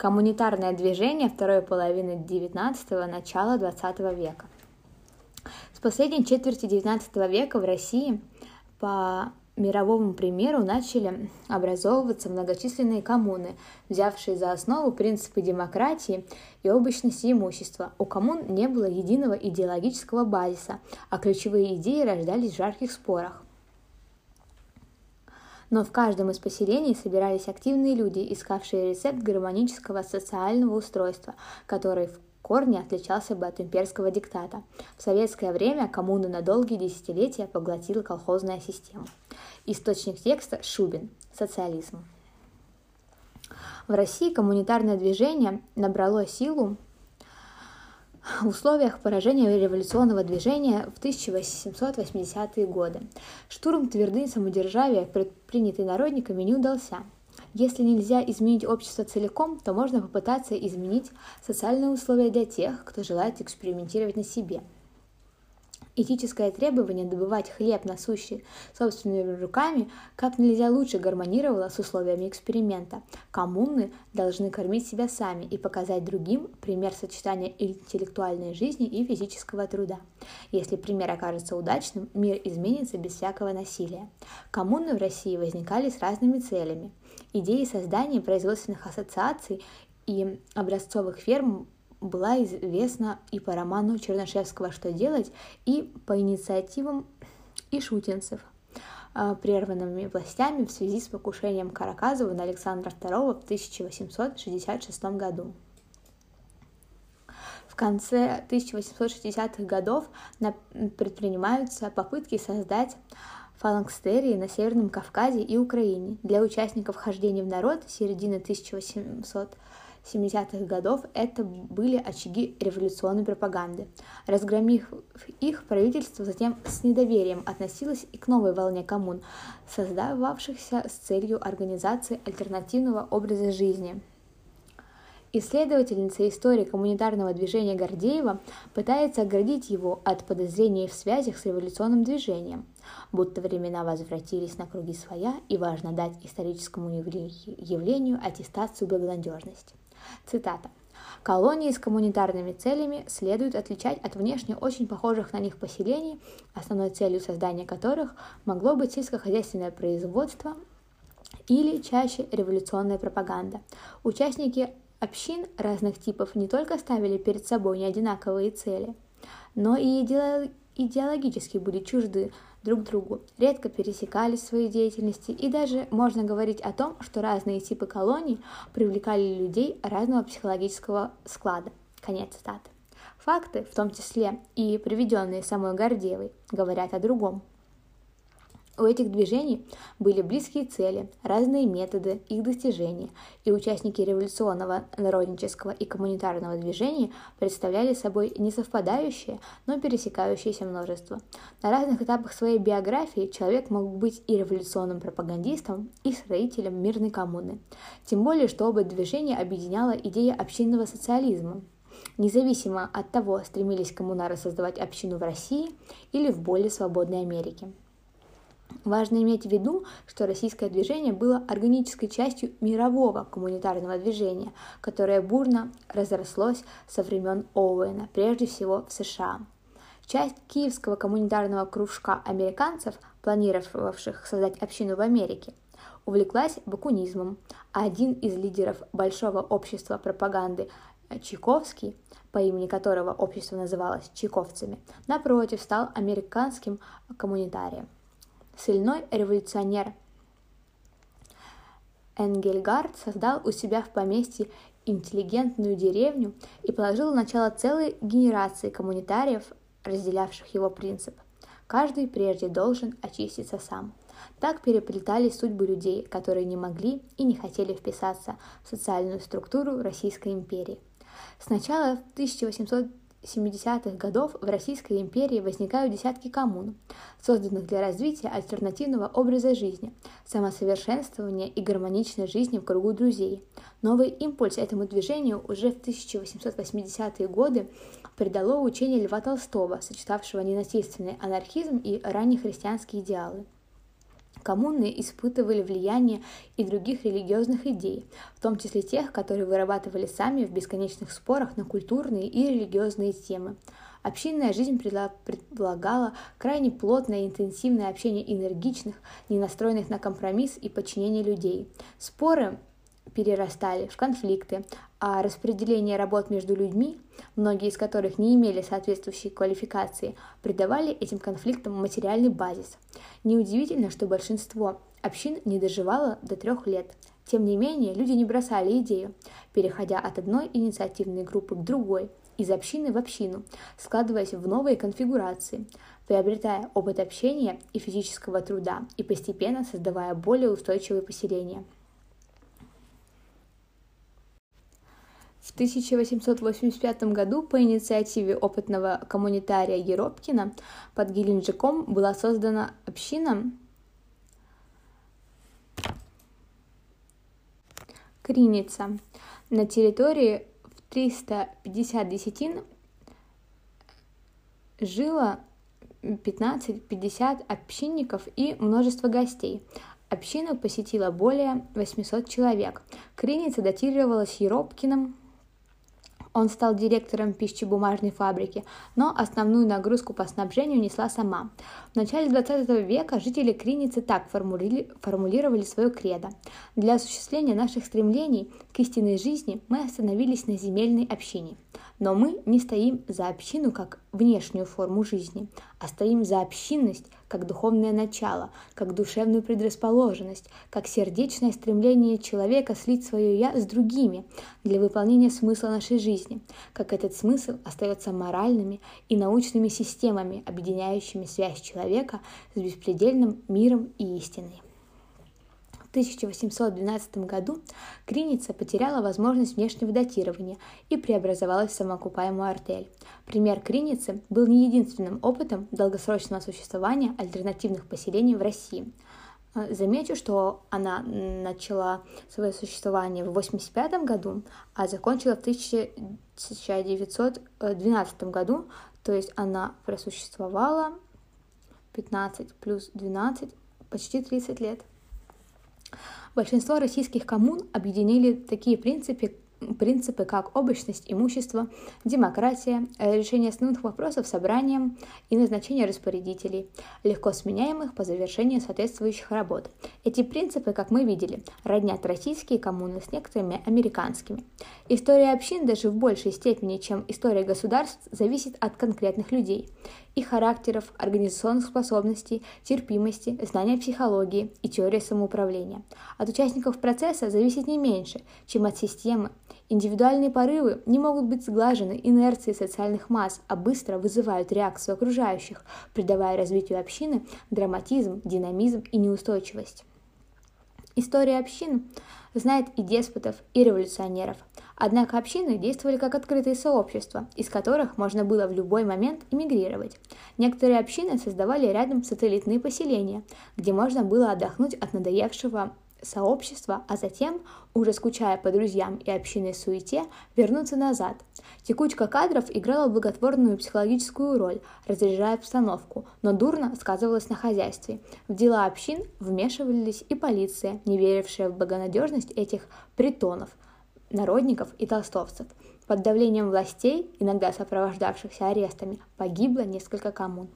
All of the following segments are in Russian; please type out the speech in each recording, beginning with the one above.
Коммунитарное движение второй половины XIX – начала XX века. С последней четверти XIX века в России по мировому примеру начали образовываться многочисленные коммуны, взявшие за основу принципы демократии и обычности имущества. У коммун не было единого идеологического базиса, а ключевые идеи рождались в жарких спорах. Но в каждом из поселений собирались активные люди, искавшие рецепт гармонического социального устройства, который в корне отличался бы от имперского диктата. В советское время коммуну на долгие десятилетия поглотила колхозная система. Источник текста – Шубин. Социализм. В России коммунитарное движение набрало силу в условиях поражения революционного движения в 1880-е годы. Штурм твердынь самодержавия, предпринятый народниками, не удался. Если нельзя изменить общество целиком, то можно попытаться изменить социальные условия для тех, кто желает экспериментировать на себе – Этическое требование добывать хлеб насущий собственными руками как нельзя лучше гармонировало с условиями эксперимента. Коммуны должны кормить себя сами и показать другим пример сочетания интеллектуальной жизни и физического труда. Если пример окажется удачным, мир изменится без всякого насилия. Коммуны в России возникали с разными целями. Идеи создания производственных ассоциаций и образцовых ферм была известна и по роману Чернышевского «Что делать», и по инициативам и шутинцев, а, прерванными властями в связи с покушением Караказова на Александра II в 1866 году. В конце 1860-х годов предпринимаются попытки создать фалангстерии на Северном Кавказе и Украине. Для участников хождения в народ середины 1800 70-х годов это были очаги революционной пропаганды. Разгромив их, правительство затем с недоверием относилось и к новой волне коммун, создававшихся с целью организации альтернативного образа жизни. Исследовательница истории коммунитарного движения Гордеева пытается оградить его от подозрений в связях с революционным движением, будто времена возвратились на круги своя и важно дать историческому явлению аттестацию благонадежности. Цитата. Колонии с коммунитарными целями следует отличать от внешне очень похожих на них поселений, основной целью создания которых могло быть сельскохозяйственное производство или чаще революционная пропаганда. Участники общин разных типов не только ставили перед собой неодинаковые цели, но и идеологически были чужды друг другу, редко пересекались в своей деятельности, и даже можно говорить о том, что разные типы колоний привлекали людей разного психологического склада. Конец цитаты. Факты, в том числе и приведенные самой Гордеевой, говорят о другом. У этих движений были близкие цели, разные методы их достижения, и участники революционного, народнического и коммунитарного движений представляли собой несовпадающее, но пересекающееся множество. На разных этапах своей биографии человек мог быть и революционным пропагандистом, и строителем мирной коммуны. Тем более, что оба движения объединяла идея общинного социализма, независимо от того, стремились коммунары создавать общину в России или в более свободной Америке. Важно иметь в виду, что российское движение было органической частью мирового коммунитарного движения, которое бурно разрослось со времен Оуэна, прежде всего в США. Часть киевского коммунитарного кружка американцев, планировавших создать общину в Америке, увлеклась бакунизмом, а один из лидеров Большого общества пропаганды Чайковский, по имени которого общество называлось чайковцами, напротив, стал американским коммунитарием. Сильной революционер Энгельгард создал у себя в поместье интеллигентную деревню и положил начало целой генерации коммунитариев, разделявших его принцип. Каждый прежде должен очиститься сам. Так переплетались судьбы людей, которые не могли и не хотели вписаться в социальную структуру Российской империи. Сначала в 1800 70-х годов в Российской империи возникают десятки коммун, созданных для развития альтернативного образа жизни, самосовершенствования и гармоничной жизни в кругу друзей. Новый импульс этому движению уже в 1880-е годы придало учение Льва Толстого, сочетавшего ненасильственный анархизм и раннехристианские идеалы. Коммуны испытывали влияние и других религиозных идей, в том числе тех, которые вырабатывали сами в бесконечных спорах на культурные и религиозные темы. Общинная жизнь предполагала крайне плотное и интенсивное общение энергичных, не настроенных на компромисс и подчинение людей. Споры перерастали в конфликты, а распределение работ между людьми, многие из которых не имели соответствующей квалификации, придавали этим конфликтам материальный базис. Неудивительно, что большинство общин не доживало до трех лет. Тем не менее, люди не бросали идею, переходя от одной инициативной группы к другой, из общины в общину, складываясь в новые конфигурации, приобретая опыт общения и физического труда и постепенно создавая более устойчивые поселения – В 1885 году по инициативе опытного коммунитария Еропкина под Геленджиком была создана община Криница. На территории в 350 десятин жило 15-50 общинников и множество гостей. Общину посетило более 800 человек. Криница датировалась Еропкиным он стал директором пищебумажной фабрики, но основную нагрузку по снабжению несла сама. В начале 20 века жители Криницы так формули... формулировали свое кредо. Для осуществления наших стремлений к истинной жизни мы остановились на земельной общине – но мы не стоим за общину как внешнюю форму жизни, а стоим за общинность как духовное начало, как душевную предрасположенность, как сердечное стремление человека слить свое «я» с другими для выполнения смысла нашей жизни, как этот смысл остается моральными и научными системами, объединяющими связь человека с беспредельным миром и истиной. В 1812 году Криница потеряла возможность внешнего датирования и преобразовалась в самоокупаемую артель. Пример Криницы был не единственным опытом долгосрочного существования альтернативных поселений в России. Э, замечу, что она начала свое существование в 1985 году, а закончила в 1912 году, то есть она просуществовала 15 плюс 12, почти 30 лет. Большинство российских коммун объединили такие принципы, принципы, как обычность имущества, демократия, решение основных вопросов собранием и назначение распорядителей, легко сменяемых по завершении соответствующих работ. Эти принципы, как мы видели, роднят российские коммуны с некоторыми американскими. История общин даже в большей степени, чем история государств, зависит от конкретных людей – их характеров, организационных способностей, терпимости, знания психологии и теории самоуправления. От участников процесса зависит не меньше, чем от системы. Индивидуальные порывы не могут быть сглажены инерцией социальных масс, а быстро вызывают реакцию окружающих, придавая развитию общины драматизм, динамизм и неустойчивость. История общин знает и деспотов, и революционеров. Однако общины действовали как открытые сообщества, из которых можно было в любой момент эмигрировать. Некоторые общины создавали рядом сателлитные поселения, где можно было отдохнуть от надоевшего сообщества, а затем, уже скучая по друзьям и общинной суете, вернуться назад. Текучка кадров играла благотворную психологическую роль, разряжая обстановку, но дурно сказывалась на хозяйстве. В дела общин вмешивались и полиция, не верившая в благонадежность этих притонов, народников и толстовцев. Под давлением властей, иногда сопровождавшихся арестами, погибло несколько коммун.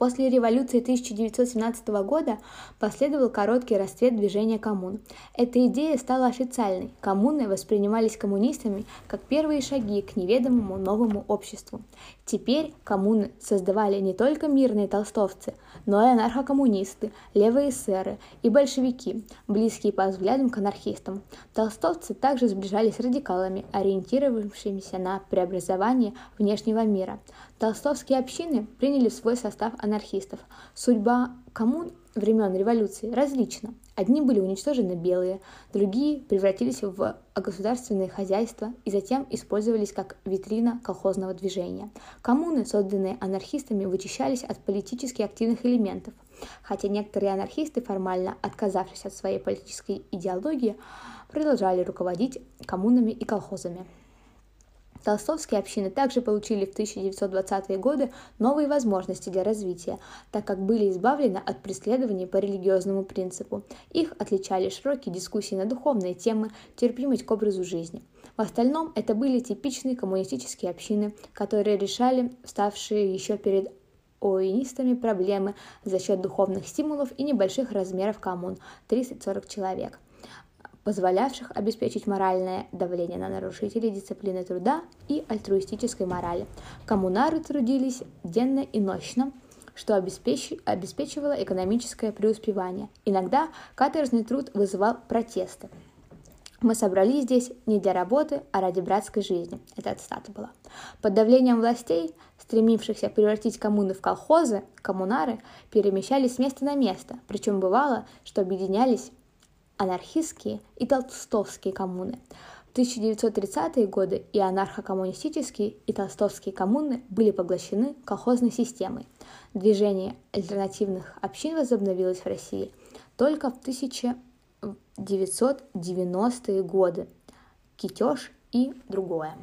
После революции 1917 года последовал короткий расцвет движения коммун. Эта идея стала официальной. Коммуны воспринимались коммунистами как первые шаги к неведомому новому обществу. Теперь коммуны создавали не только мирные толстовцы, но и анархокоммунисты, левые эсеры и большевики, близкие по взглядам к анархистам. Толстовцы также сближались с радикалами, ориентировавшимися на преобразование внешнего мира. Толстовские общины приняли в свой состав анархистов. Судьба коммун времен революции различна. Одни были уничтожены белые, другие превратились в государственные хозяйства и затем использовались как витрина колхозного движения. Коммуны, созданные анархистами, вычищались от политически активных элементов, хотя некоторые анархисты, формально отказавшись от своей политической идеологии, продолжали руководить коммунами и колхозами. Толстовские общины также получили в 1920-е годы новые возможности для развития, так как были избавлены от преследований по религиозному принципу. Их отличали широкие дискуссии на духовные темы, терпимость к образу жизни. В остальном это были типичные коммунистические общины, которые решали ставшие еще перед оинистами проблемы за счет духовных стимулов и небольших размеров коммун – 30-40 человек – позволявших обеспечить моральное давление на нарушителей дисциплины труда и альтруистической морали. Коммунары трудились денно и ночно, что обеспечивало экономическое преуспевание. Иногда каторжный труд вызывал протесты. Мы собрались здесь не для работы, а ради братской жизни. Это цитата была. Под давлением властей, стремившихся превратить коммуны в колхозы, коммунары перемещались с места на место, причем бывало, что объединялись анархистские и толстовские коммуны. В 1930-е годы и анархо-коммунистические, и толстовские коммуны были поглощены колхозной системой. Движение альтернативных общин возобновилось в России только в 1990-е годы. Китеж и другое.